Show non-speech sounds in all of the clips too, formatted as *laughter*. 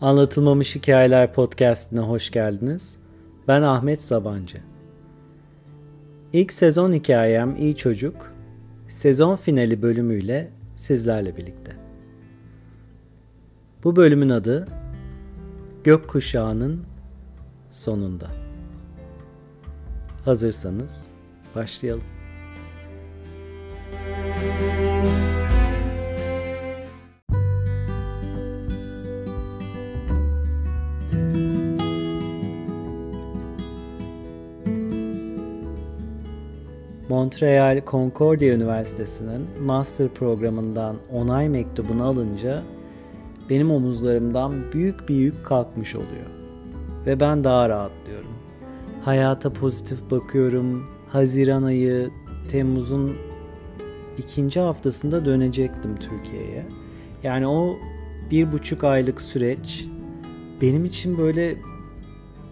Anlatılmamış Hikayeler podcastine hoş geldiniz. Ben Ahmet Sabancı. İlk sezon hikayem İyi Çocuk, sezon finali bölümüyle sizlerle birlikte. Bu bölümün adı Gökkuşağının sonunda. Hazırsanız başlayalım. Montreal Concordia Üniversitesi'nin master programından onay mektubunu alınca benim omuzlarımdan büyük bir yük kalkmış oluyor. Ve ben daha rahatlıyorum. Hayata pozitif bakıyorum. Haziran ayı, Temmuz'un ikinci haftasında dönecektim Türkiye'ye. Yani o bir buçuk aylık süreç benim için böyle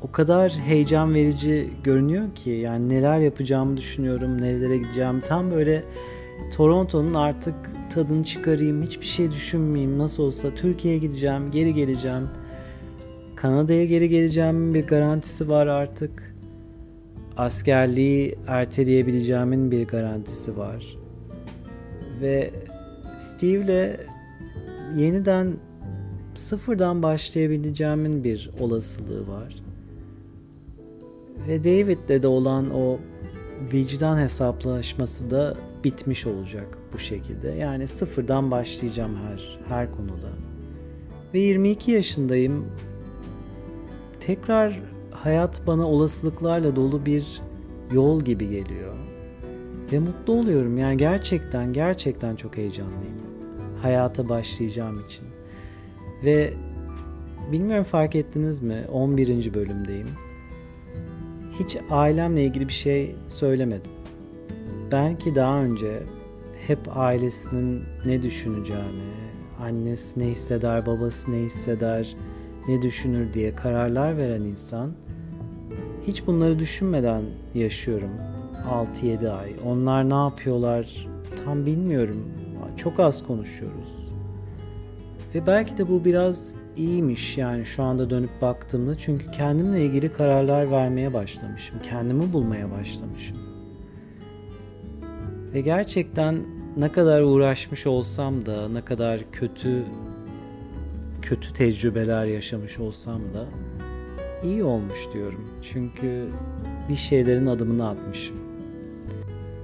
o kadar heyecan verici görünüyor ki yani neler yapacağımı düşünüyorum, nerelere gideceğim. Tam böyle Toronto'nun artık tadını çıkarayım, hiçbir şey düşünmeyeyim. Nasıl olsa Türkiye'ye gideceğim, geri geleceğim. Kanada'ya geri geleceğimin bir garantisi var artık. Askerliği erteleyebileceğimin bir garantisi var. Ve Steve'le yeniden sıfırdan başlayabileceğimin bir olasılığı var. Ve David'le de olan o vicdan hesaplaşması da bitmiş olacak bu şekilde. Yani sıfırdan başlayacağım her her konuda. Ve 22 yaşındayım. Tekrar hayat bana olasılıklarla dolu bir yol gibi geliyor. Ve mutlu oluyorum. Yani gerçekten gerçekten çok heyecanlıyım. Hayata başlayacağım için. Ve bilmiyorum fark ettiniz mi? 11. bölümdeyim hiç ailemle ilgili bir şey söylemedim. Belki daha önce hep ailesinin ne düşüneceğini, annesi ne hisseder, babası ne hisseder, ne düşünür diye kararlar veren insan hiç bunları düşünmeden yaşıyorum 6-7 ay. Onlar ne yapıyorlar tam bilmiyorum. Çok az konuşuyoruz. Ve belki de bu biraz iyiymiş yani şu anda dönüp baktığımda çünkü kendimle ilgili kararlar vermeye başlamışım. Kendimi bulmaya başlamışım. Ve gerçekten ne kadar uğraşmış olsam da ne kadar kötü kötü tecrübeler yaşamış olsam da iyi olmuş diyorum. Çünkü bir şeylerin adımını atmışım.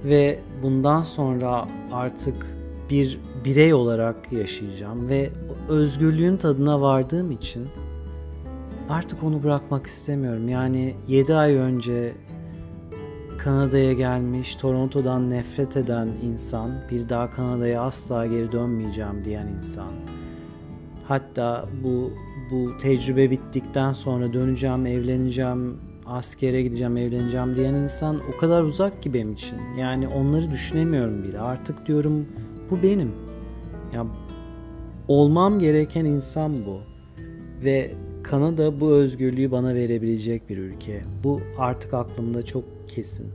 Ve bundan sonra artık bir birey olarak yaşayacağım ve özgürlüğün tadına vardığım için artık onu bırakmak istemiyorum. Yani 7 ay önce Kanada'ya gelmiş, Toronto'dan nefret eden insan, bir daha Kanada'ya asla geri dönmeyeceğim diyen insan. Hatta bu bu tecrübe bittikten sonra döneceğim, evleneceğim, askere gideceğim, evleneceğim diyen insan o kadar uzak ki benim için. Yani onları düşünemiyorum bile. Artık diyorum bu benim. Ya olmam gereken insan bu. Ve Kanada bu özgürlüğü bana verebilecek bir ülke. Bu artık aklımda çok kesin,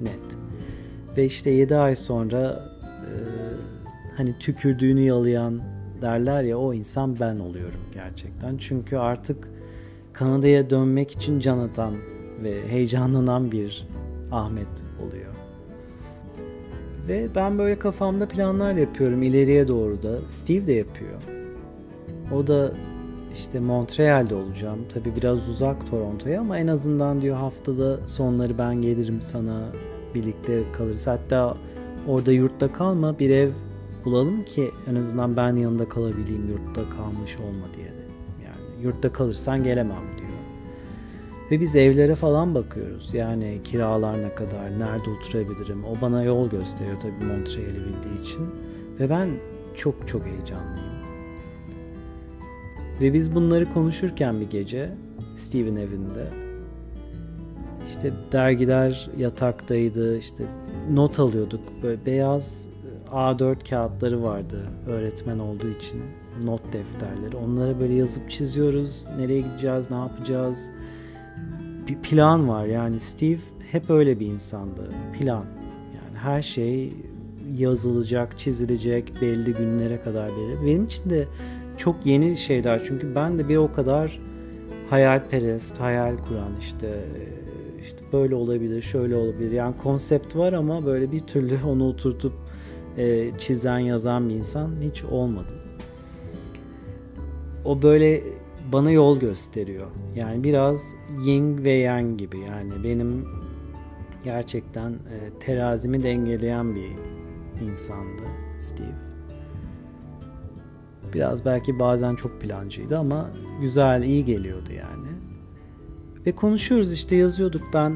net. Ve işte 7 ay sonra e, hani tükürdüğünü yalayan derler ya o insan ben oluyorum gerçekten. Çünkü artık Kanada'ya dönmek için can atan ve heyecanlanan bir Ahmet oluyor. Ve ben böyle kafamda planlar yapıyorum ileriye doğru da. Steve de yapıyor. O da işte Montreal'de olacağım. Tabi biraz uzak Toronto'ya ama en azından diyor haftada sonları ben gelirim sana birlikte kalırız. Hatta orada yurtta kalma bir ev bulalım ki en azından ben yanında kalabileyim yurtta kalmış olma diye de. Yani yurtta kalırsan gelemem. Ve biz evlere falan bakıyoruz. Yani kiralar ne kadar, nerede oturabilirim. O bana yol gösteriyor tabii Montreal'i bildiği için. Ve ben çok çok heyecanlıyım. Ve biz bunları konuşurken bir gece Steve'in evinde işte dergiler yataktaydı işte not alıyorduk böyle beyaz A4 kağıtları vardı öğretmen olduğu için not defterleri onlara böyle yazıp çiziyoruz nereye gideceğiz ne yapacağız bir plan var. Yani Steve hep öyle bir insandı. Plan. Yani her şey yazılacak, çizilecek belli günlere kadar belli. Benim için de çok yeni şeyler çünkü ben de bir o kadar hayalperest, hayal kuran işte işte böyle olabilir, şöyle olabilir. Yani konsept var ama böyle bir türlü *laughs* onu oturtup e, çizen, yazan bir insan hiç olmadım. O böyle bana yol gösteriyor. Yani biraz yin ve yang gibi. Yani benim gerçekten e, terazimi dengeleyen bir insandı Steve. Biraz belki bazen çok plancıydı ama güzel, iyi geliyordu yani. Ve konuşuyoruz işte yazıyorduk ben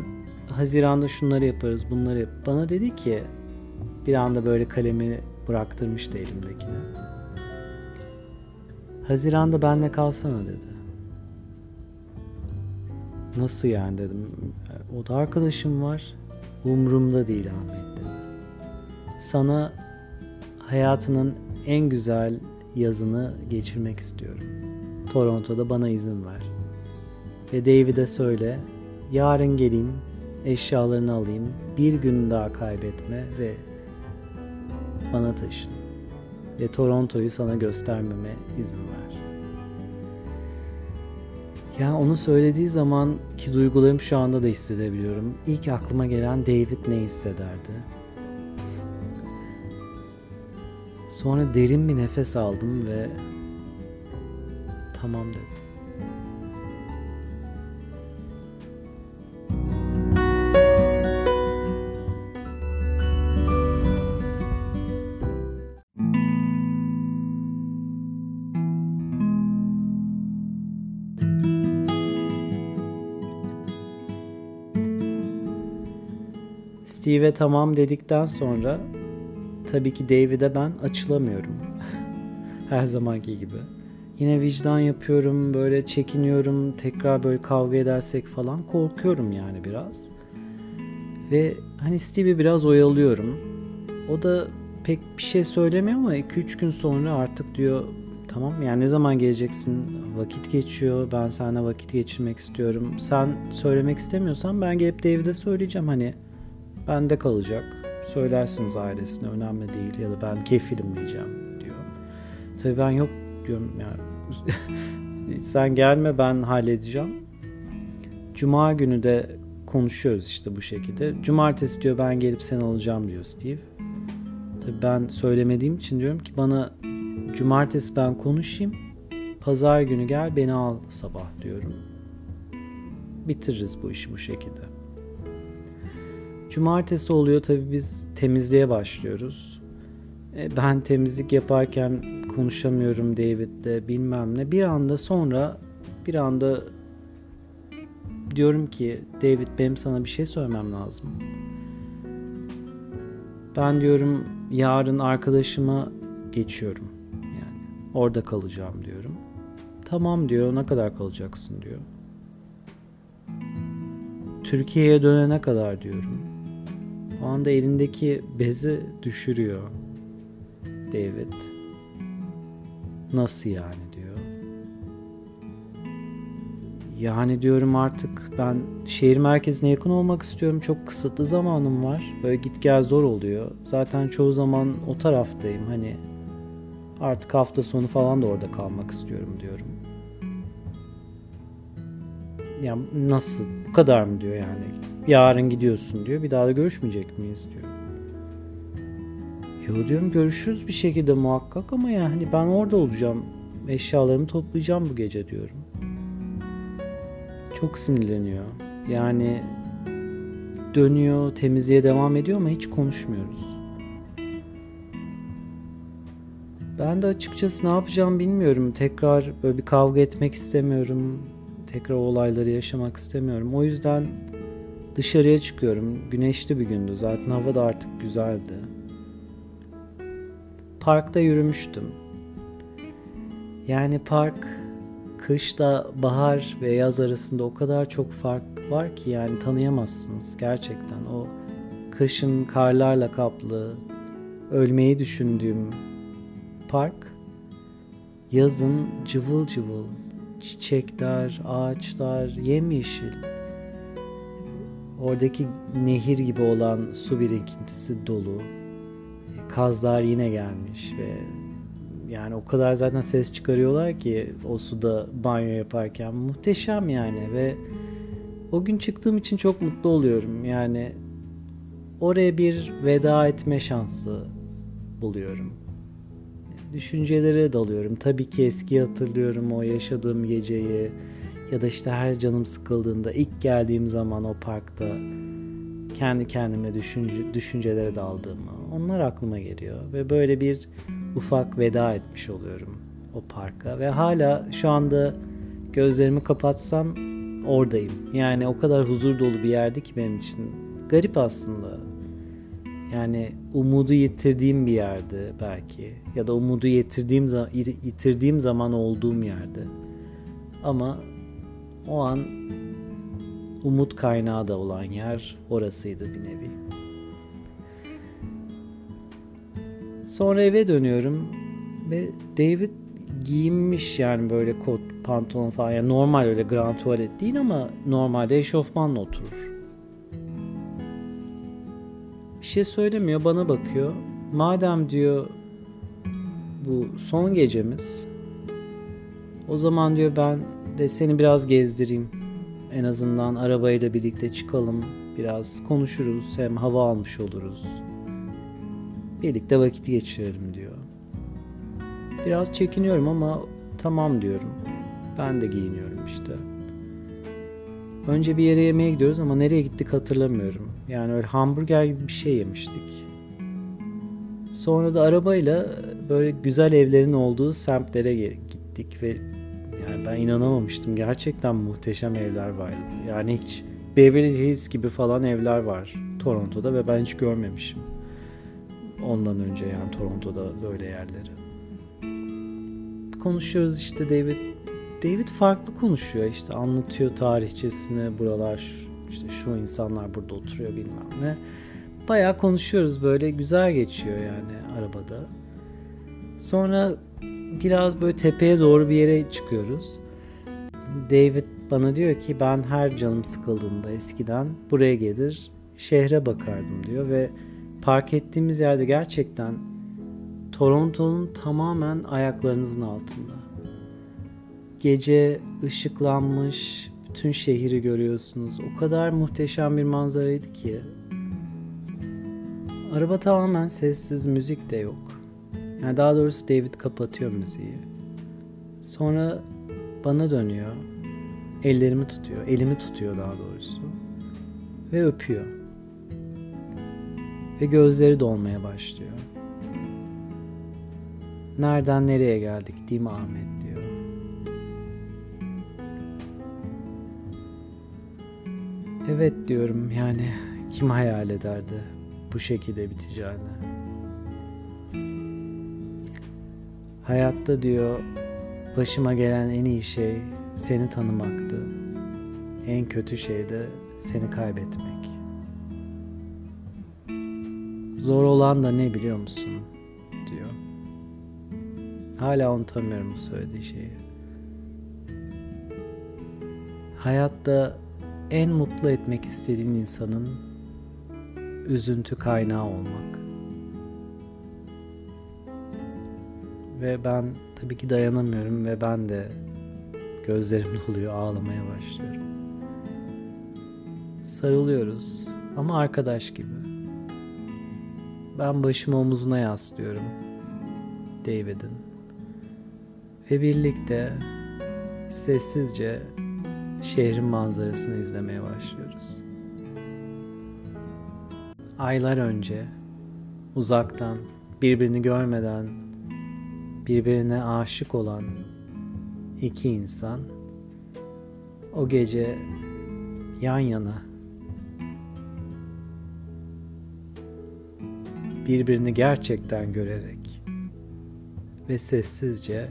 Haziran'da şunları yaparız bunları. Bana dedi ki bir anda böyle kalemi bıraktırmıştı elimdekini. Haziran'da benle kalsana dedi. Nasıl yani dedim. O da arkadaşım var. Umrumda değil Ahmet dedi. Sana hayatının en güzel yazını geçirmek istiyorum. Toronto'da bana izin ver. Ve David'e söyle, yarın geleyim, eşyalarını alayım, bir gün daha kaybetme ve bana taşın. Ve Toronto'yu sana göstermeme izin ver. Yani onu söylediği zaman ki duygularım şu anda da hissedebiliyorum. İlk aklıma gelen David ne hissederdi? Sonra derin bir nefes aldım ve tamam dedim. Steve'e tamam dedikten sonra tabii ki David'e ben açılamıyorum. *laughs* Her zamanki gibi. Yine vicdan yapıyorum, böyle çekiniyorum, tekrar böyle kavga edersek falan korkuyorum yani biraz. Ve hani Steve'i biraz oyalıyorum. O da pek bir şey söylemiyor ama 2-3 gün sonra artık diyor tamam yani ne zaman geleceksin vakit geçiyor ben seninle vakit geçirmek istiyorum sen söylemek istemiyorsan ben gelip David'e söyleyeceğim hani bende kalacak. Söylersiniz ailesine önemli değil ya da ben kefilim diyeceğim diyor. Tabii ben yok diyorum yani *laughs* sen gelme ben halledeceğim. Cuma günü de konuşuyoruz işte bu şekilde. Cumartesi diyor ben gelip seni alacağım diyor Steve. Tabii ben söylemediğim için diyorum ki bana cumartesi ben konuşayım. Pazar günü gel beni al sabah diyorum. Bitiririz bu işi bu şekilde. Cumartesi oluyor tabii biz temizliğe başlıyoruz. E, ben temizlik yaparken konuşamıyorum David'le bilmem ne. Bir anda sonra bir anda diyorum ki David benim sana bir şey söylemem lazım. Ben diyorum yarın arkadaşıma geçiyorum. Yani orada kalacağım diyorum. Tamam diyor ne kadar kalacaksın diyor. Türkiye'ye dönene kadar diyorum. O anda elindeki bezi düşürüyor David. Nasıl yani diyor. Yani diyorum artık ben şehir merkezine yakın olmak istiyorum. Çok kısıtlı zamanım var. Böyle git gel zor oluyor. Zaten çoğu zaman o taraftayım. Hani artık hafta sonu falan da orada kalmak istiyorum diyorum. Ya nasıl? Bu kadar mı diyor yani. Yarın gidiyorsun diyor. Bir daha da görüşmeyecek miyiz diyor. Yo diyorum görüşürüz bir şekilde muhakkak ama yani ben orada olacağım. Eşyalarımı toplayacağım bu gece diyorum. Çok sinirleniyor. Yani dönüyor, temizliğe devam ediyor ama hiç konuşmuyoruz. Ben de açıkçası ne yapacağım bilmiyorum. Tekrar böyle bir kavga etmek istemiyorum. Tekrar olayları yaşamak istemiyorum. O yüzden dışarıya çıkıyorum. Güneşli bir gündü. Zaten hava da artık güzeldi. Parkta yürümüştüm. Yani park kışla bahar ve yaz arasında o kadar çok fark var ki yani tanıyamazsınız gerçekten. O kışın karlarla kaplı, ölmeyi düşündüğüm park yazın cıvıl cıvıl çiçekler, ağaçlar, yemyeşil. Oradaki nehir gibi olan su birikintisi dolu. Kazlar yine gelmiş ve Yani o kadar zaten ses çıkarıyorlar ki o suda banyo yaparken muhteşem yani ve o gün çıktığım için çok mutlu oluyorum. Yani oraya bir veda etme şansı buluyorum. Düşüncelere dalıyorum. Tabii ki eski hatırlıyorum o yaşadığım geceyi ya da işte her canım sıkıldığında ilk geldiğim zaman o parkta kendi kendime düşünce, düşüncelere daldığımı onlar aklıma geliyor ve böyle bir ufak veda etmiş oluyorum o parka ve hala şu anda gözlerimi kapatsam oradayım. Yani o kadar huzur dolu bir yerdi ki benim için. Garip aslında. Yani umudu yitirdiğim bir yerde belki ya da umudu yitirdiğim yitirdiğim zaman olduğum yerde. Ama o an umut kaynağı da olan yer orasıydı bir nevi. Sonra eve dönüyorum ve David giyinmiş yani böyle kot, pantolon falan. Yani normal öyle grand tuvalet değil ama normalde eşofmanla oturur. Bir şey söylemiyor bana bakıyor. Madem diyor bu son gecemiz o zaman diyor ben de seni biraz gezdireyim. En azından arabayla birlikte çıkalım. Biraz konuşuruz hem hava almış oluruz. Birlikte vakit geçirelim diyor. Biraz çekiniyorum ama tamam diyorum. Ben de giyiniyorum işte. Önce bir yere yemeğe gidiyoruz ama nereye gittik hatırlamıyorum. Yani öyle hamburger gibi bir şey yemiştik. Sonra da arabayla böyle güzel evlerin olduğu semtlere gittik ve yani ben inanamamıştım. Gerçekten muhteşem evler vardı. Yani hiç Beverly Hills gibi falan evler var Toronto'da ve ben hiç görmemişim. Ondan önce yani Toronto'da böyle yerleri. Konuşuyoruz işte David. David farklı konuşuyor işte anlatıyor tarihçesini buralar işte şu insanlar burada oturuyor bilmem ne. Bayağı konuşuyoruz böyle güzel geçiyor yani arabada. Sonra biraz böyle tepeye doğru bir yere çıkıyoruz. David bana diyor ki ben her canım sıkıldığında eskiden buraya gelir şehre bakardım diyor ve park ettiğimiz yerde gerçekten Toronto'nun tamamen ayaklarınızın altında. Gece ışıklanmış, bütün şehri görüyorsunuz. O kadar muhteşem bir manzaraydı ki. Araba tamamen sessiz, müzik de yok. Yani daha doğrusu David kapatıyor müziği. Sonra bana dönüyor. Ellerimi tutuyor. Elimi tutuyor daha doğrusu. Ve öpüyor. Ve gözleri dolmaya başlıyor. Nereden nereye geldik değil mi Ahmet diyor. Evet diyorum yani kim hayal ederdi bu şekilde biteceğini. Hayatta diyor başıma gelen en iyi şey seni tanımaktı. En kötü şey de seni kaybetmek. Zor olan da ne biliyor musun? diyor. Hala unutamıyorum bu söylediği şeyi. Hayatta en mutlu etmek istediğin insanın üzüntü kaynağı olmak. Ve ben tabii ki dayanamıyorum ve ben de gözlerim *laughs* doluyor ağlamaya başlıyorum. Sarılıyoruz ama arkadaş gibi. Ben başımı omuzuna yaslıyorum David'in. Ve birlikte sessizce şehrin manzarasını izlemeye başlıyoruz. Aylar önce uzaktan birbirini görmeden birbirine aşık olan iki insan o gece yan yana birbirini gerçekten görerek ve sessizce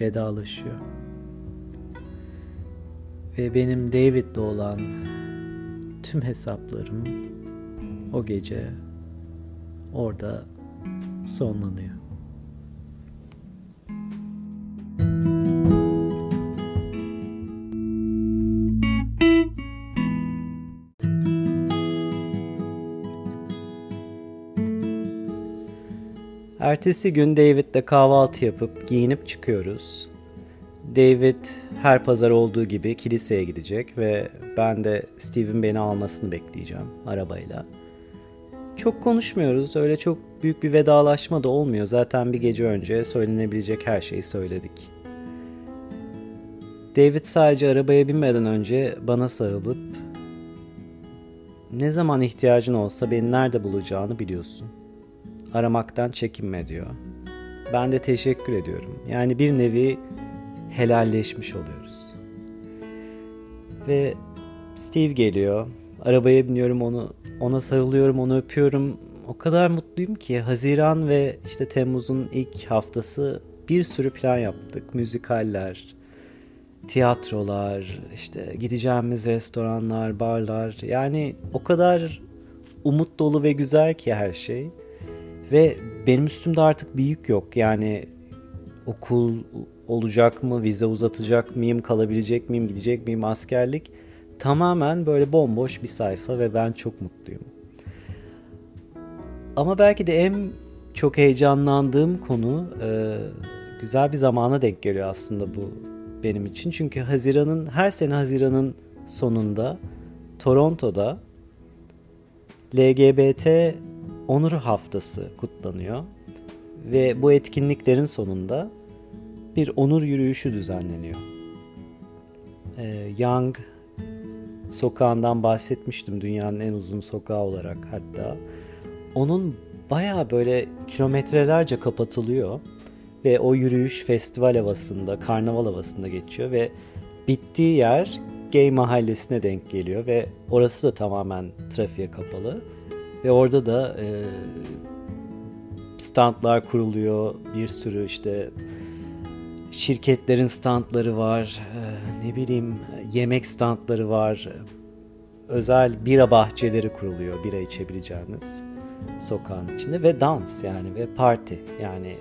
vedalaşıyor. Ve benim David'le olan tüm hesaplarım o gece orada sonlanıyor. Ertesi gün David'le kahvaltı yapıp giyinip çıkıyoruz. David her pazar olduğu gibi kiliseye gidecek ve ben de Steve'in beni almasını bekleyeceğim arabayla. Çok konuşmuyoruz. Öyle çok büyük bir vedalaşma da olmuyor. Zaten bir gece önce söylenebilecek her şeyi söyledik. David sadece arabaya binmeden önce bana sarılıp ne zaman ihtiyacın olsa beni nerede bulacağını biliyorsun. Aramaktan çekinme diyor. Ben de teşekkür ediyorum. Yani bir nevi helalleşmiş oluyoruz. Ve Steve geliyor. Arabaya biniyorum onu ona sarılıyorum, onu öpüyorum. O kadar mutluyum ki Haziran ve işte Temmuz'un ilk haftası bir sürü plan yaptık. Müzikaller, tiyatrolar, işte gideceğimiz restoranlar, barlar. Yani o kadar umut dolu ve güzel ki her şey. Ve benim üstümde artık bir yük yok. Yani okul olacak mı, vize uzatacak mıyım, kalabilecek miyim, gidecek miyim, askerlik. Tamamen böyle bomboş bir sayfa ve ben çok mutluyum. Ama belki de en çok heyecanlandığım konu e, güzel bir zamana denk geliyor aslında bu benim için. Çünkü Haziran'ın her sene Haziran'ın sonunda Toronto'da LGBT Onur Haftası kutlanıyor. Ve bu etkinliklerin sonunda bir onur yürüyüşü düzenleniyor. Ee, Young sokağından bahsetmiştim dünyanın en uzun sokağı olarak hatta. Onun baya böyle kilometrelerce kapatılıyor ve o yürüyüş festival havasında, karnaval havasında geçiyor ve bittiği yer gay mahallesine denk geliyor ve orası da tamamen trafiğe kapalı ve orada da e, standlar kuruluyor bir sürü işte şirketlerin standları var e, ne bileyim yemek standları var özel bira bahçeleri kuruluyor bira içebileceğiniz sokağın içinde ve dans yani ve parti yani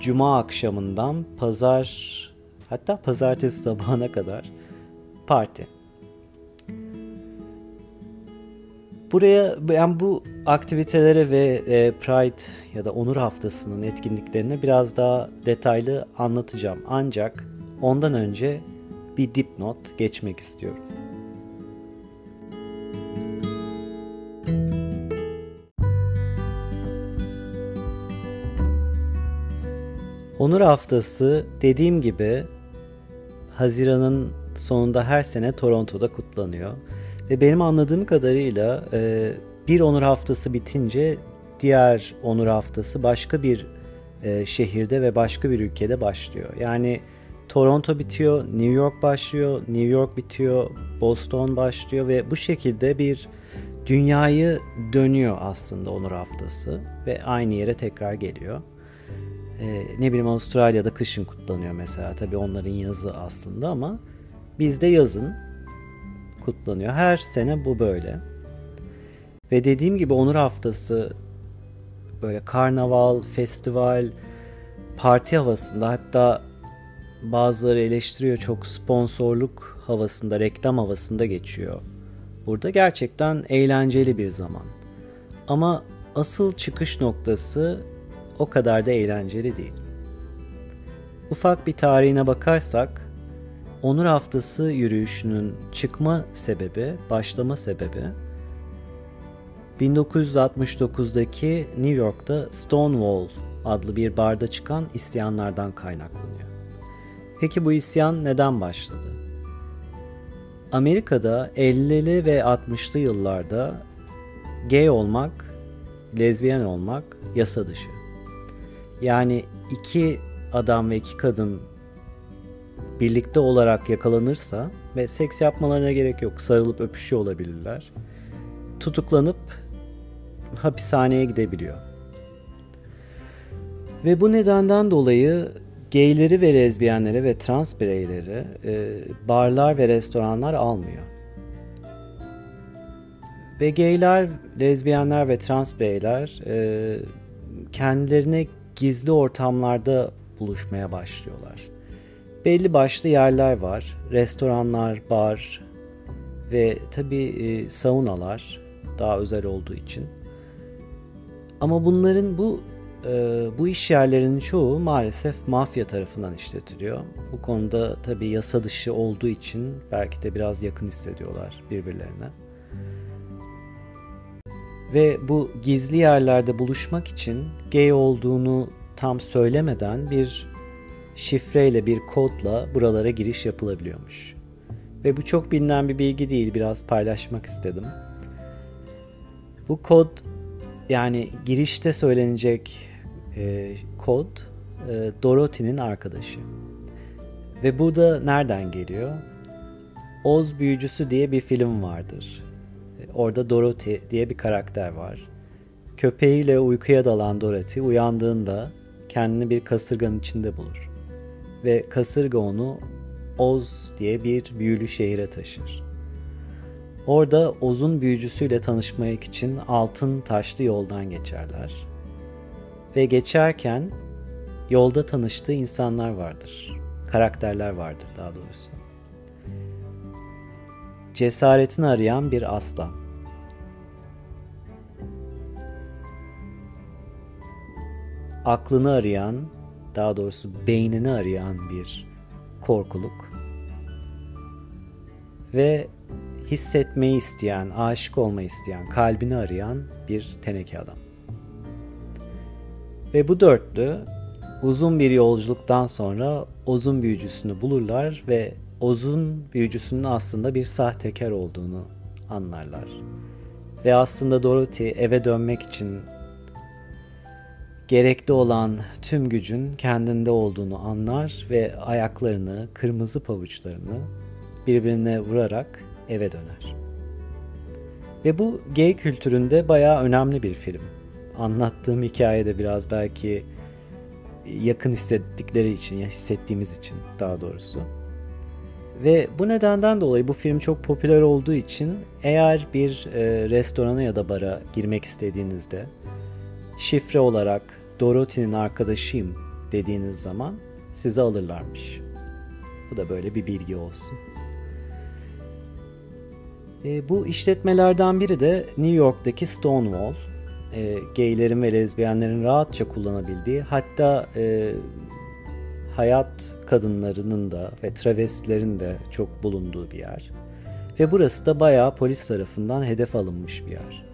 cuma akşamından pazar hatta pazartesi sabahına kadar parti. Buraya yani bu aktivitelere ve e, Pride ya da Onur Haftası'nın etkinliklerine biraz daha detaylı anlatacağım. Ancak ondan önce bir dipnot geçmek istiyorum. Onur Haftası dediğim gibi Haziran'ın sonunda her sene Toronto'da kutlanıyor. Ve benim anladığım kadarıyla e, bir Onur Haftası bitince diğer Onur Haftası başka bir e, şehirde ve başka bir ülkede başlıyor. Yani Toronto bitiyor, New York başlıyor, New York bitiyor, Boston başlıyor ve bu şekilde bir dünyayı dönüyor aslında Onur Haftası ve aynı yere tekrar geliyor. Ee, ne bileyim Avustralya'da kışın kutlanıyor mesela. Tabii onların yazı aslında ama bizde yazın kutlanıyor. Her sene bu böyle. Ve dediğim gibi Onur Haftası böyle karnaval, festival, parti havasında hatta bazıları eleştiriyor çok sponsorluk havasında, reklam havasında geçiyor. Burada gerçekten eğlenceli bir zaman. Ama asıl çıkış noktası o kadar da eğlenceli değil. Ufak bir tarihine bakarsak, Onur Haftası yürüyüşünün çıkma sebebi, başlama sebebi 1969'daki New York'ta Stonewall adlı bir barda çıkan isyanlardan kaynaklanıyor. Peki bu isyan neden başladı? Amerika'da 50'li ve 60'lı yıllarda gay olmak, lezbiyen olmak yasa dışı. Yani iki adam ve iki kadın birlikte olarak yakalanırsa ve seks yapmalarına gerek yok. Sarılıp öpüşüyor olabilirler. Tutuklanıp hapishaneye gidebiliyor. Ve bu nedenden dolayı gayleri ve lezbiyenleri ve trans bireyleri e, barlar ve restoranlar almıyor. Ve gayler, lezbiyenler ve trans bireyler e, kendilerine gizli ortamlarda buluşmaya başlıyorlar. Belli başlı yerler var. Restoranlar, bar ve tabi e, saunalar daha özel olduğu için. Ama bunların bu e, bu iş yerlerinin çoğu maalesef mafya tarafından işletiliyor. Bu konuda tabii yasa dışı olduğu için belki de biraz yakın hissediyorlar birbirlerine. Ve bu gizli yerlerde buluşmak için gay olduğunu tam söylemeden bir şifreyle bir kodla buralara giriş yapılabiliyormuş. Ve bu çok bilinen bir bilgi değil, biraz paylaşmak istedim. Bu kod yani girişte söylenecek e, kod e, Dorothy'nin arkadaşı. Ve bu da nereden geliyor? Oz Büyücüsü diye bir film vardır. Orada Dorothy diye bir karakter var. Köpeğiyle uykuya dalan Dorothy uyandığında kendini bir kasırganın içinde bulur. Ve kasırga onu Oz diye bir büyülü şehire taşır. Orada Oz'un büyücüsüyle tanışmak için altın taşlı yoldan geçerler. Ve geçerken yolda tanıştığı insanlar vardır. Karakterler vardır daha doğrusu. Cesaretini arayan bir aslan. Aklını arayan, daha doğrusu beynini arayan bir korkuluk. Ve hissetmeyi isteyen, aşık olmayı isteyen, kalbini arayan bir teneke adam. Ve bu dörtlü uzun bir yolculuktan sonra Oz'un büyücüsünü bulurlar ve Oz'un büyücüsünün aslında bir sahtekar olduğunu anlarlar. Ve aslında Dorothy eve dönmek için gerekli olan tüm gücün kendinde olduğunu anlar ve ayaklarını, kırmızı pabuçlarını birbirine vurarak eve döner. Ve bu gay kültüründe bayağı önemli bir film. Anlattığım hikayede biraz belki yakın hissettikleri için ya hissettiğimiz için daha doğrusu. Ve bu nedenden dolayı bu film çok popüler olduğu için eğer bir e, restorana ya da bara girmek istediğinizde şifre olarak Dorothy'nin arkadaşıyım dediğiniz zaman sizi alırlarmış. Bu da böyle bir bilgi olsun. E, bu işletmelerden biri de New York'taki Stonewall. E, gaylerin ve lezbiyenlerin rahatça kullanabildiği hatta e, hayat kadınlarının da ve travestilerin de çok bulunduğu bir yer. Ve burası da bayağı polis tarafından hedef alınmış bir yer.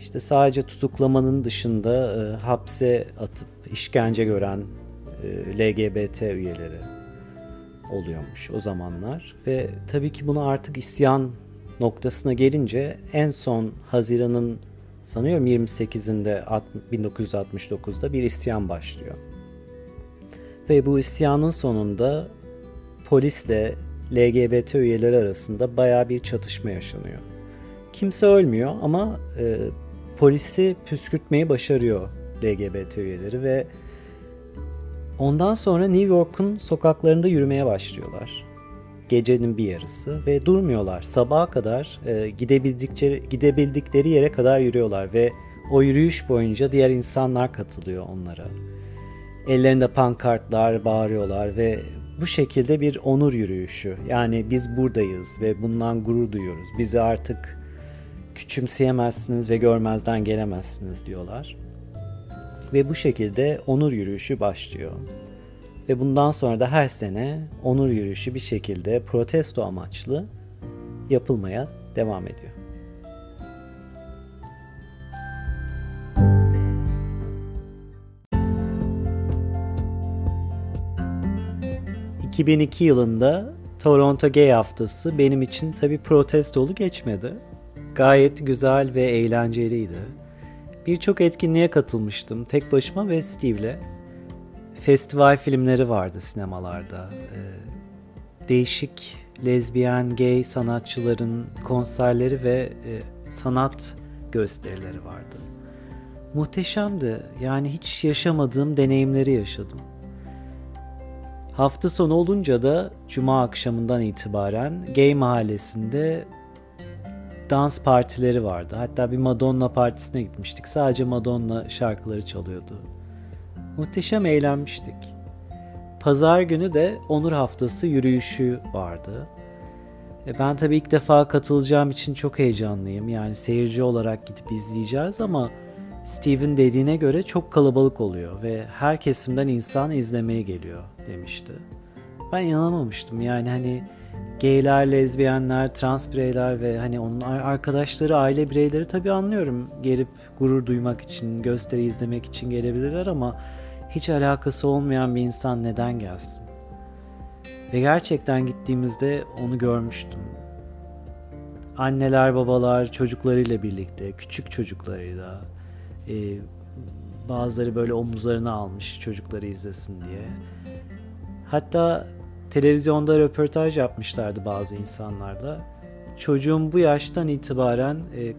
İşte sadece tutuklamanın dışında e, hapse atıp işkence gören e, LGBT üyeleri, oluyormuş o zamanlar ve tabii ki bunu artık isyan noktasına gelince en son Haziran'ın sanıyorum 28'inde 1969'da bir isyan başlıyor. Ve bu isyanın sonunda polisle LGBT üyeleri arasında baya bir çatışma yaşanıyor. Kimse ölmüyor ama e, polisi püskürtmeyi başarıyor LGBT üyeleri ve Ondan sonra New York'un sokaklarında yürümeye başlıyorlar. Gecenin bir yarısı ve durmuyorlar. Sabaha kadar e, gidebildikleri, gidebildikleri yere kadar yürüyorlar ve o yürüyüş boyunca diğer insanlar katılıyor onlara. Ellerinde pankartlar bağırıyorlar ve bu şekilde bir onur yürüyüşü. Yani biz buradayız ve bundan gurur duyuyoruz. Bizi artık küçümseyemezsiniz ve görmezden gelemezsiniz diyorlar. Ve bu şekilde onur yürüyüşü başlıyor. Ve bundan sonra da her sene onur yürüyüşü bir şekilde protesto amaçlı yapılmaya devam ediyor. ...2002 yılında Toronto Gay Haftası benim için tabi protestolu geçmedi. Gayet güzel ve eğlenceliydi. Birçok etkinliğe katılmıştım tek başıma ve Steve'le. Festival filmleri vardı sinemalarda. Ee, değişik lezbiyen, gay sanatçıların konserleri ve e, sanat gösterileri vardı. Muhteşemdi. Yani hiç yaşamadığım deneyimleri yaşadım. Hafta sonu olunca da cuma akşamından itibaren gay mahallesinde dans partileri vardı. Hatta bir Madonna partisine gitmiştik. Sadece Madonna şarkıları çalıyordu. Muhteşem eğlenmiştik. Pazar günü de Onur Haftası yürüyüşü vardı. E ben tabii ilk defa katılacağım için çok heyecanlıyım. Yani seyirci olarak gidip izleyeceğiz ama Steve'in dediğine göre çok kalabalık oluyor ve her kesimden insan izlemeye geliyor demişti. Ben inanamamıştım yani hani gayler, lezbiyenler, trans bireyler ve hani onun arkadaşları, aile bireyleri tabii anlıyorum. Gelip gurur duymak için, gösteri izlemek için gelebilirler ama hiç alakası olmayan bir insan neden gelsin? Ve gerçekten gittiğimizde onu görmüştüm. Anneler, babalar çocuklarıyla birlikte, küçük çocuklarıyla, e, bazıları böyle omuzlarına almış çocukları izlesin diye. Hatta televizyonda röportaj yapmışlardı bazı insanlarla. Çocuğum bu yaştan itibaren e,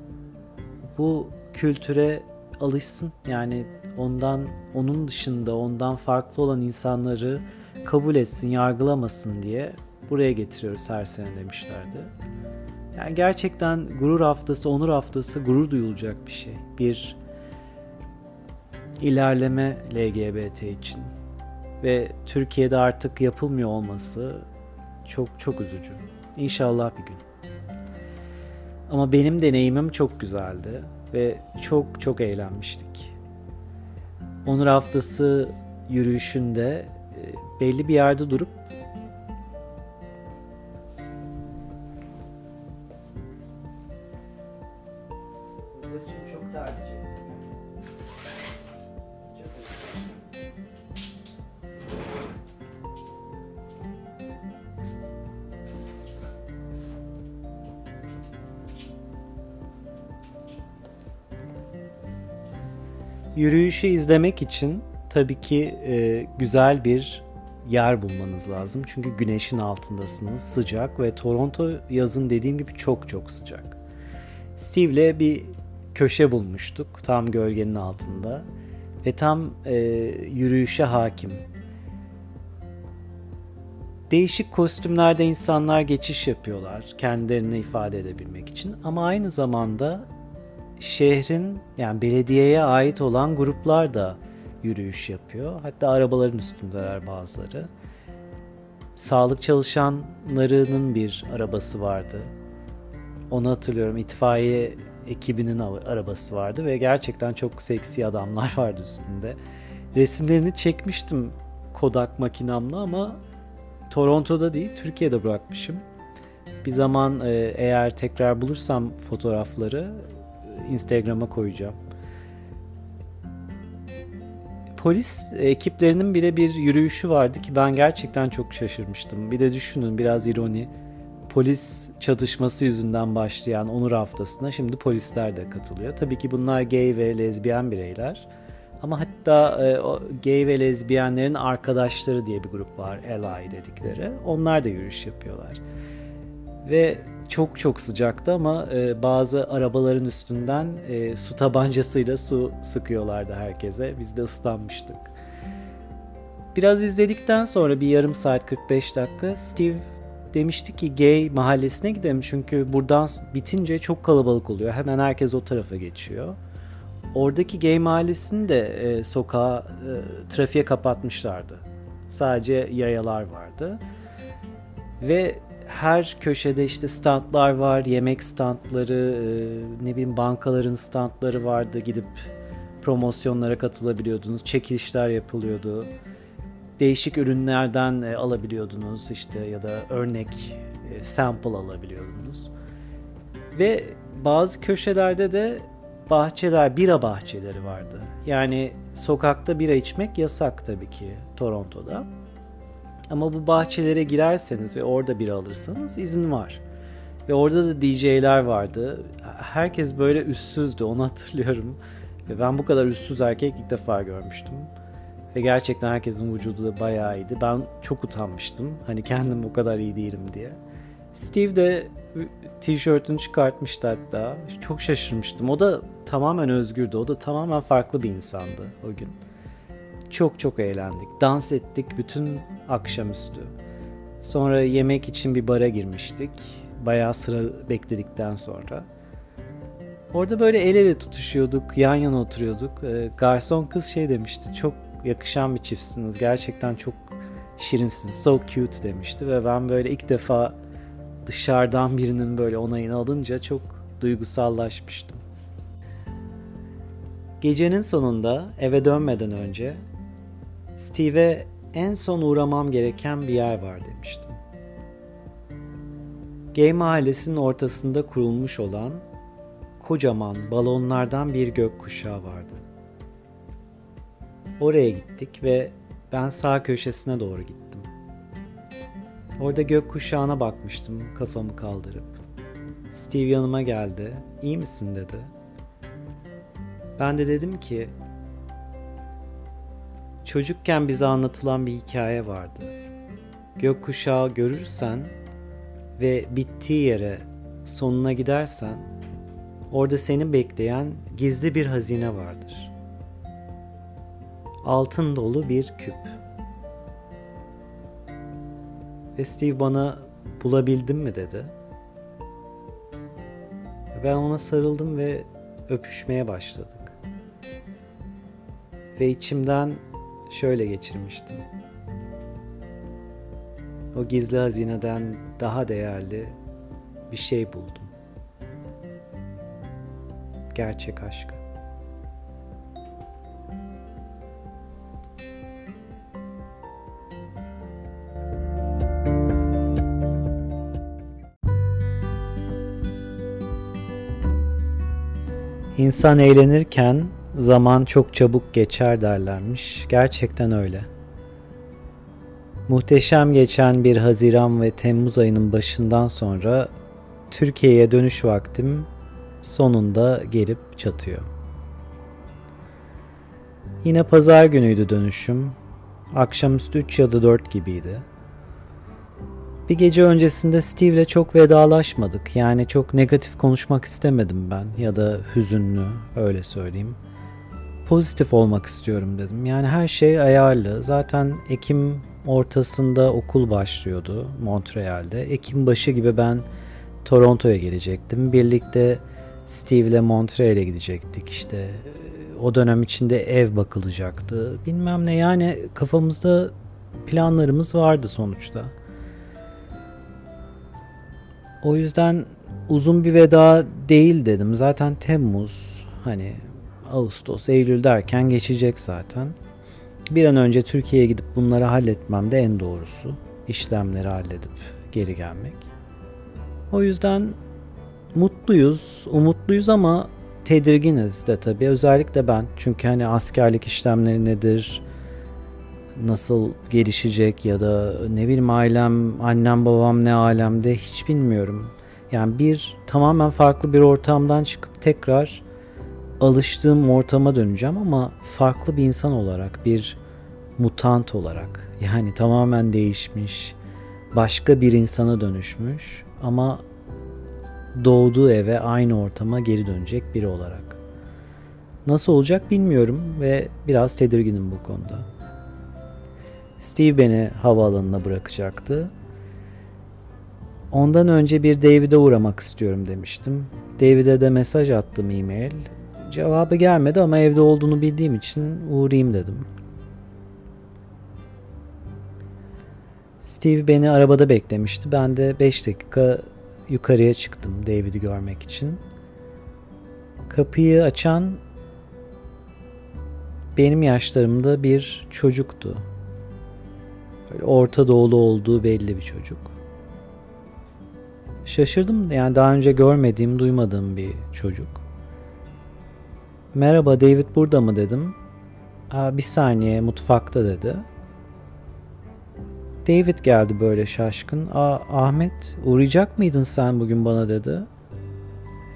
bu kültüre alışsın. Yani ondan onun dışında ondan farklı olan insanları kabul etsin, yargılamasın diye buraya getiriyoruz her sene demişlerdi. Yani gerçekten gurur haftası, onur haftası gurur duyulacak bir şey. Bir ilerleme LGBT için ve Türkiye'de artık yapılmıyor olması çok çok üzücü. İnşallah bir gün. Ama benim deneyimim çok güzeldi ve çok çok eğlenmiştik. Onur Haftası yürüyüşünde e, belli bir yerde durup Yürüyüşü izlemek için tabii ki e, güzel bir yer bulmanız lazım. Çünkü güneşin altındasınız, sıcak ve Toronto yazın dediğim gibi çok çok sıcak. Steve'le bir köşe bulmuştuk tam gölgenin altında ve tam e, yürüyüşe hakim. Değişik kostümlerde insanlar geçiş yapıyorlar kendilerini ifade edebilmek için ama aynı zamanda şehrin yani belediyeye ait olan gruplar da yürüyüş yapıyor. Hatta arabaların üstündeler bazıları. Sağlık çalışanlarının bir arabası vardı. Onu hatırlıyorum. İtfaiye ekibinin arabası vardı ve gerçekten çok seksi adamlar *laughs* vardı üstünde. Resimlerini çekmiştim Kodak makinamla ama Toronto'da değil Türkiye'de bırakmışım. Bir zaman e, eğer tekrar bulursam fotoğrafları Instagram'a koyacağım. Polis ekiplerinin bile bir yürüyüşü vardı ki ben gerçekten çok şaşırmıştım. Bir de düşünün biraz ironi. Polis çatışması yüzünden başlayan Onur Haftası'na şimdi polisler de katılıyor. Tabii ki bunlar gay ve lezbiyen bireyler. Ama hatta e, o gay ve lezbiyenlerin arkadaşları diye bir grup var. Ally dedikleri. Onlar da yürüyüş yapıyorlar. Ve çok çok sıcaktı ama e, bazı arabaların üstünden e, su tabancasıyla su sıkıyorlardı herkese. Biz de ıslanmıştık. Biraz izledikten sonra bir yarım saat 45 dakika Steve demişti ki gay mahallesine gidelim çünkü buradan bitince çok kalabalık oluyor. Hemen herkes o tarafa geçiyor. Oradaki gay mahallesini de e, sokağa e, trafiğe kapatmışlardı. Sadece yayalar vardı. Ve her köşede işte standlar var, yemek standları, e, ne bileyim bankaların standları vardı. Gidip promosyonlara katılabiliyordunuz, çekilişler yapılıyordu. Değişik ürünlerden e, alabiliyordunuz işte ya da örnek e, sample alabiliyordunuz. Ve bazı köşelerde de bahçeler, bira bahçeleri vardı. Yani sokakta bira içmek yasak tabii ki Toronto'da. Ama bu bahçelere girerseniz ve orada bir alırsanız izin var. Ve orada da DJ'ler vardı. Herkes böyle üstsüzdü onu *laughs* hatırlıyorum. Ve ben bu kadar üstsüz erkek ilk defa görmüştüm. Ve gerçekten herkesin vücudu da bayağı iyiydi. Ben çok utanmıştım. Hani kendim bu kadar iyi değilim diye. Steve de tişörtünü çıkartmıştı hatta. Çok şaşırmıştım. O da tamamen özgürdü. O da tamamen farklı bir insandı o gün. Çok çok eğlendik. Dans ettik bütün akşamüstü. Sonra yemek için bir bara girmiştik. Bayağı sıra bekledikten sonra. Orada böyle el ele tutuşuyorduk, yan yana oturuyorduk. Ee, garson kız şey demişti, çok yakışan bir çiftsiniz, gerçekten çok şirinsiniz, so cute demişti. Ve ben böyle ilk defa dışarıdan birinin böyle onayını alınca çok duygusallaşmıştım. Gecenin sonunda eve dönmeden önce Steve'e en son uğramam gereken bir yer var demiştim. Gay mahallesinin ortasında kurulmuş olan kocaman balonlardan bir gökkuşağı vardı. Oraya gittik ve ben sağ köşesine doğru gittim. Orada gökkuşağına bakmıştım kafamı kaldırıp. Steve yanıma geldi. İyi misin dedi. Ben de dedim ki çocukken bize anlatılan bir hikaye vardı. Gökkuşağı görürsen ve bittiği yere sonuna gidersen orada seni bekleyen gizli bir hazine vardır. Altın dolu bir küp. Ve Steve bana bulabildin mi dedi. Ben ona sarıldım ve öpüşmeye başladık. Ve içimden şöyle geçirmiştim. O gizli hazineden daha değerli bir şey buldum. Gerçek aşkı. İnsan eğlenirken zaman çok çabuk geçer derlermiş. Gerçekten öyle. Muhteşem geçen bir Haziran ve Temmuz ayının başından sonra Türkiye'ye dönüş vaktim sonunda gelip çatıyor. Yine pazar günüydü dönüşüm. Akşamüstü 3 ya da 4 gibiydi. Bir gece öncesinde Steve'le çok vedalaşmadık. Yani çok negatif konuşmak istemedim ben ya da hüzünlü öyle söyleyeyim. Pozitif olmak istiyorum dedim. Yani her şey ayarlı. Zaten Ekim ortasında okul başlıyordu Montreal'de. Ekim başı gibi ben Toronto'ya gelecektim. Birlikte Steve ile Montreal'e gidecektik işte. O dönem içinde ev bakılacaktı. Bilmem ne yani kafamızda planlarımız vardı sonuçta. O yüzden uzun bir veda değil dedim. Zaten Temmuz hani Ağustos, Eylül derken geçecek zaten. Bir an önce Türkiye'ye gidip bunları halletmem de en doğrusu. İşlemleri halledip geri gelmek. O yüzden mutluyuz, umutluyuz ama tedirginiz de tabii. Özellikle ben. Çünkü hani askerlik işlemleri nedir, nasıl gelişecek ya da ne bileyim ailem, annem babam ne alemde hiç bilmiyorum. Yani bir tamamen farklı bir ortamdan çıkıp tekrar alıştığım ortama döneceğim ama farklı bir insan olarak, bir mutant olarak. Yani tamamen değişmiş, başka bir insana dönüşmüş ama doğduğu eve aynı ortama geri dönecek biri olarak. Nasıl olacak bilmiyorum ve biraz tedirginim bu konuda. Steve beni havaalanına bırakacaktı. Ondan önce bir David'e uğramak istiyorum demiştim. David'e de mesaj attım e-mail. Cevabı gelmedi ama evde olduğunu bildiğim için uğrayayım dedim. Steve beni arabada beklemişti. Ben de 5 dakika yukarıya çıktım David'i görmek için. Kapıyı açan benim yaşlarımda bir çocuktu. Böyle Orta Doğulu olduğu belli bir çocuk. Şaşırdım yani daha önce görmediğim, duymadığım bir çocuk. Merhaba David burada mı dedim. Aa, bir saniye mutfakta dedi. David geldi böyle şaşkın. Aa, Ahmet uğrayacak mıydın sen bugün bana dedi.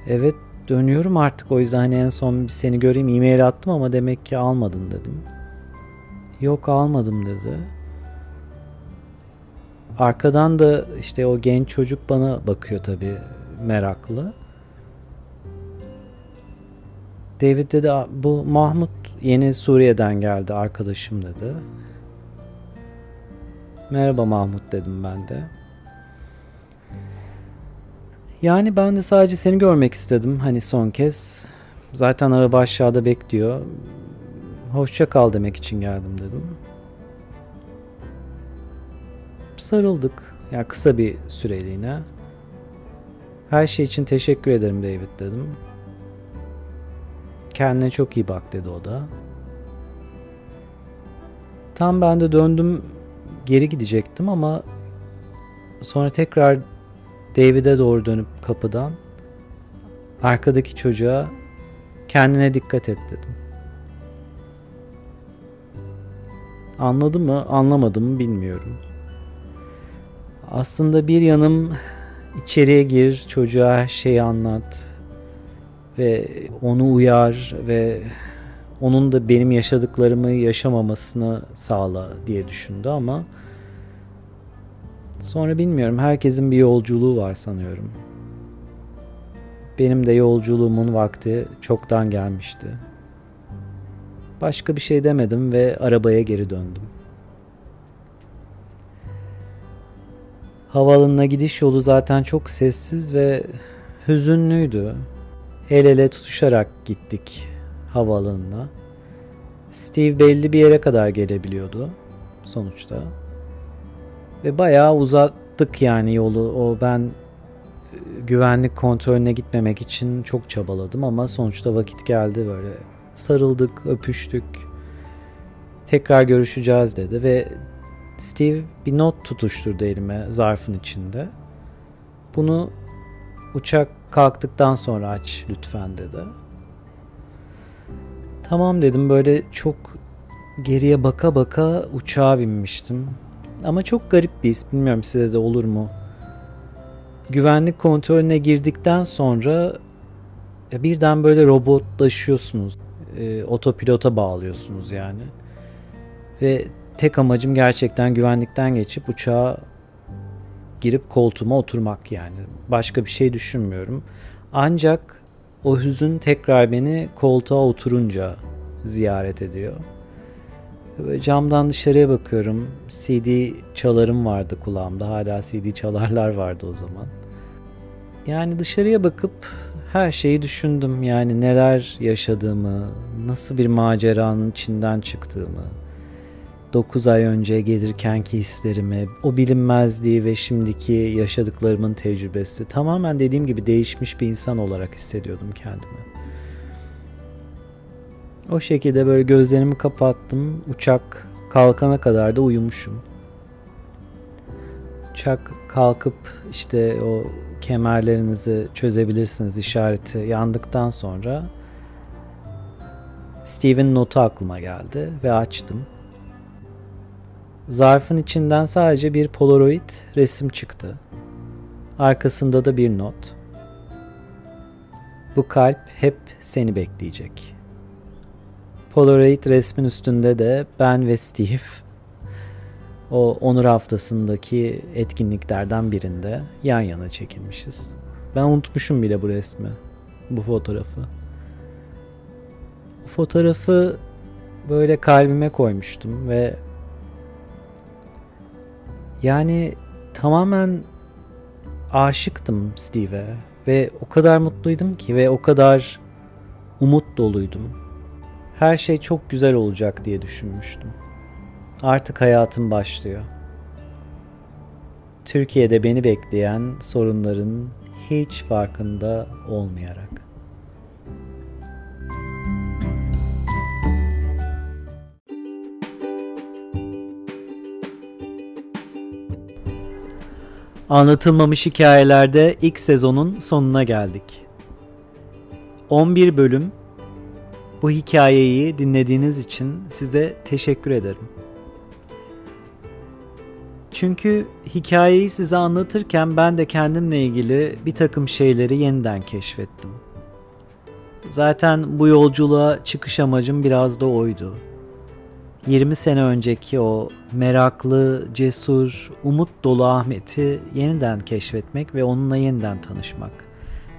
Evet dönüyorum artık o yüzden hani en son bir seni göreyim e-mail attım ama demek ki almadın dedim. Yok almadım dedi. Arkadan da işte o genç çocuk bana bakıyor tabii meraklı. David dedi bu Mahmut yeni Suriye'den geldi arkadaşım dedi. Merhaba Mahmut dedim ben de. Yani ben de sadece seni görmek istedim hani son kez. Zaten araba aşağıda bekliyor. Hoşça kal demek için geldim dedim. Sarıldık. Ya yani kısa bir süreliğine. Her şey için teşekkür ederim David dedim. Kendine çok iyi bak dedi o da. Tam ben de döndüm geri gidecektim ama sonra tekrar David'e doğru dönüp kapıdan arkadaki çocuğa kendine dikkat et dedim. Anladı mı, anlamadı mı bilmiyorum. Aslında bir yanım içeriye gir, çocuğa her şeyi anlat ve onu uyar ve onun da benim yaşadıklarımı yaşamamasını sağla diye düşündü ama sonra bilmiyorum herkesin bir yolculuğu var sanıyorum. Benim de yolculuğumun vakti çoktan gelmişti. Başka bir şey demedim ve arabaya geri döndüm. Havaalanına gidiş yolu zaten çok sessiz ve hüzünlüydü. El ele tutuşarak gittik havaalanına. Steve belli bir yere kadar gelebiliyordu sonuçta. Ve bayağı uzattık yani yolu. O ben e, güvenlik kontrolüne gitmemek için çok çabaladım ama sonuçta vakit geldi böyle. Sarıldık, öpüştük. Tekrar görüşeceğiz dedi ve Steve bir not tutuşturdu elime zarfın içinde. Bunu uçak kalktıktan sonra aç lütfen dedi. Tamam dedim böyle çok geriye baka baka uçağa binmiştim. Ama çok garip bir his bilmiyorum size de olur mu? Güvenlik kontrolüne girdikten sonra birden böyle robotlaşıyorsunuz. E, otopilota bağlıyorsunuz yani. Ve tek amacım gerçekten güvenlikten geçip uçağa girip koltuğuma oturmak yani. Başka bir şey düşünmüyorum. Ancak o hüzün tekrar beni koltuğa oturunca ziyaret ediyor. Camdan dışarıya bakıyorum. CD çalarım vardı kulağımda. Hala CD çalarlar vardı o zaman. Yani dışarıya bakıp her şeyi düşündüm. Yani neler yaşadığımı, nasıl bir maceranın içinden çıktığımı, 9 ay önce gelirkenki hislerimi, o bilinmezliği ve şimdiki yaşadıklarımın tecrübesi tamamen dediğim gibi değişmiş bir insan olarak hissediyordum kendimi. O şekilde böyle gözlerimi kapattım. Uçak kalkana kadar da uyumuşum. Uçak kalkıp işte o kemerlerinizi çözebilirsiniz işareti yandıktan sonra Steve'in notu aklıma geldi ve açtım. Zarfın içinden sadece bir polaroid resim çıktı. Arkasında da bir not. Bu kalp hep seni bekleyecek. Polaroid resmin üstünde de ben ve Steve o onur haftasındaki etkinliklerden birinde yan yana çekilmişiz. Ben unutmuşum bile bu resmi, bu fotoğrafı. Bu fotoğrafı böyle kalbime koymuştum ve yani tamamen aşıktım Steve'e ve o kadar mutluydum ki ve o kadar umut doluydum. Her şey çok güzel olacak diye düşünmüştüm. Artık hayatım başlıyor. Türkiye'de beni bekleyen sorunların hiç farkında olmayarak. Anlatılmamış hikayelerde ilk sezonun sonuna geldik. 11 bölüm bu hikayeyi dinlediğiniz için size teşekkür ederim. Çünkü hikayeyi size anlatırken ben de kendimle ilgili bir takım şeyleri yeniden keşfettim. Zaten bu yolculuğa çıkış amacım biraz da oydu. 20 sene önceki o meraklı, cesur, umut dolu Ahmet'i yeniden keşfetmek ve onunla yeniden tanışmak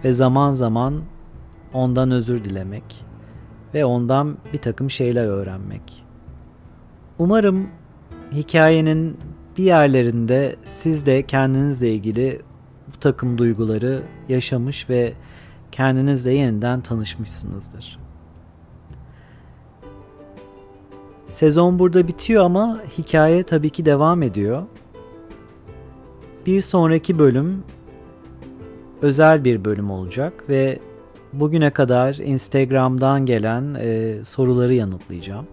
ve zaman zaman ondan özür dilemek ve ondan bir takım şeyler öğrenmek. Umarım hikayenin bir yerlerinde siz de kendinizle ilgili bu takım duyguları yaşamış ve kendinizle yeniden tanışmışsınızdır. Sezon burada bitiyor ama hikaye tabii ki devam ediyor. Bir sonraki bölüm özel bir bölüm olacak ve bugüne kadar Instagram'dan gelen e, soruları yanıtlayacağım.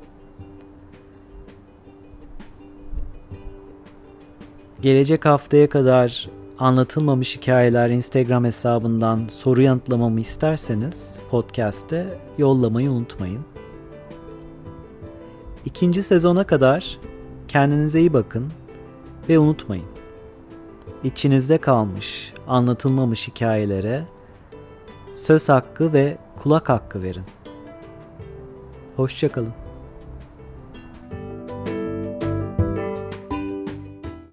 Gelecek haftaya kadar anlatılmamış hikayeler Instagram hesabından soru yanıtlamamı isterseniz podcast'te yollamayı unutmayın. İkinci sezona kadar kendinize iyi bakın ve unutmayın. İçinizde kalmış, anlatılmamış hikayelere söz hakkı ve kulak hakkı verin. Hoşçakalın.